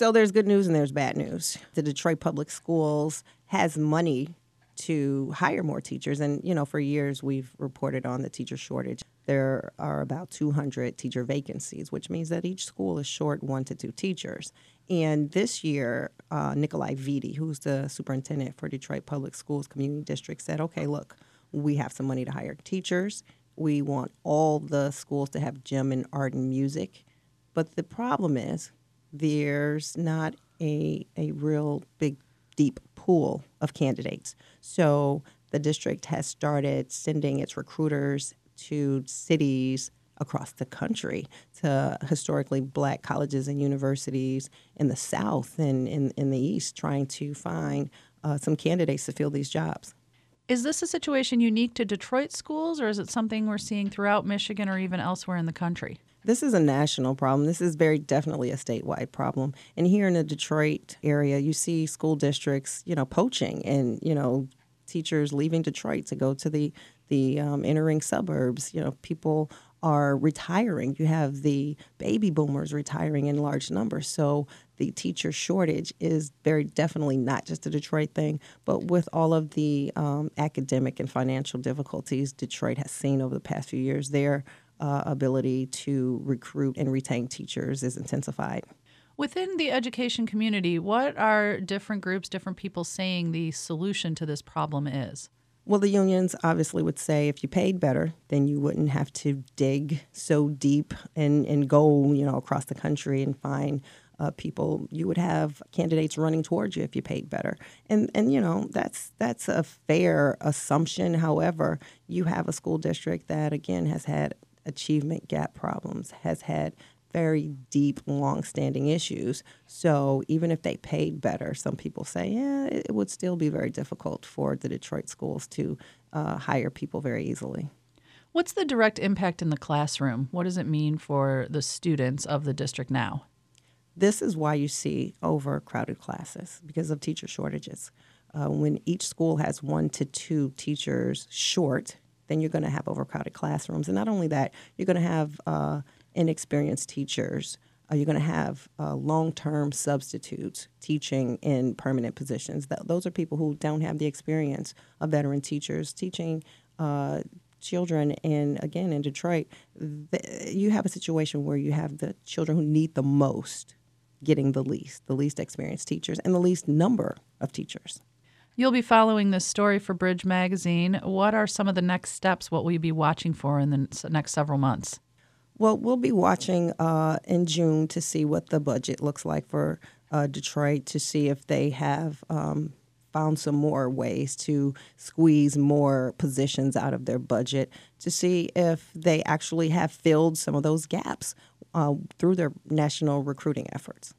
So there's good news and there's bad news. The Detroit Public Schools has money to hire more teachers. And, you know, for years we've reported on the teacher shortage. There are about 200 teacher vacancies, which means that each school is short one to two teachers. And this year, uh, Nikolai Vitti, who's the superintendent for Detroit Public Schools Community District, said, okay, look, we have some money to hire teachers. We want all the schools to have gym and art and music. But the problem is there's not a, a real big, deep pool of candidates. So the district has started sending its recruiters to cities across the country to historically black colleges and universities in the South and in, in the East, trying to find uh, some candidates to fill these jobs. Is this a situation unique to Detroit schools, or is it something we're seeing throughout Michigan or even elsewhere in the country? This is a national problem. This is very definitely a statewide problem. And here in the Detroit area, you see school districts, you know, poaching and, you know, teachers leaving Detroit to go to the the um, entering suburbs. You know, people are retiring. You have the baby boomers retiring in large numbers. So the teacher shortage is very definitely not just a Detroit thing, but with all of the um, academic and financial difficulties Detroit has seen over the past few years, their uh, ability to recruit and retain teachers is intensified. Within the education community, what are different groups, different people saying the solution to this problem is? Well, the unions obviously would say if you paid better, then you wouldn't have to dig so deep and, and go, you know, across the country and find uh, people. You would have candidates running towards you if you paid better, and and you know that's that's a fair assumption. However, you have a school district that again has had achievement gap problems, has had very deep, long-standing issues. So even if they paid better, some people say, yeah, it would still be very difficult for the Detroit schools to uh, hire people very easily. What's the direct impact in the classroom? What does it mean for the students of the district now? This is why you see overcrowded classes because of teacher shortages. Uh, when each school has one to two teachers short, then you're going to have overcrowded classrooms. And not only that, you're going to have uh, inexperienced teachers. Uh, you're going to have uh, long term substitutes teaching in permanent positions. Those are people who don't have the experience of veteran teachers teaching uh, children. And again, in Detroit, the, you have a situation where you have the children who need the most getting the least, the least experienced teachers, and the least number of teachers. You'll be following this story for Bridge Magazine. What are some of the next steps? What will you be watching for in the next several months? Well, we'll be watching uh, in June to see what the budget looks like for uh, Detroit, to see if they have um, found some more ways to squeeze more positions out of their budget, to see if they actually have filled some of those gaps uh, through their national recruiting efforts.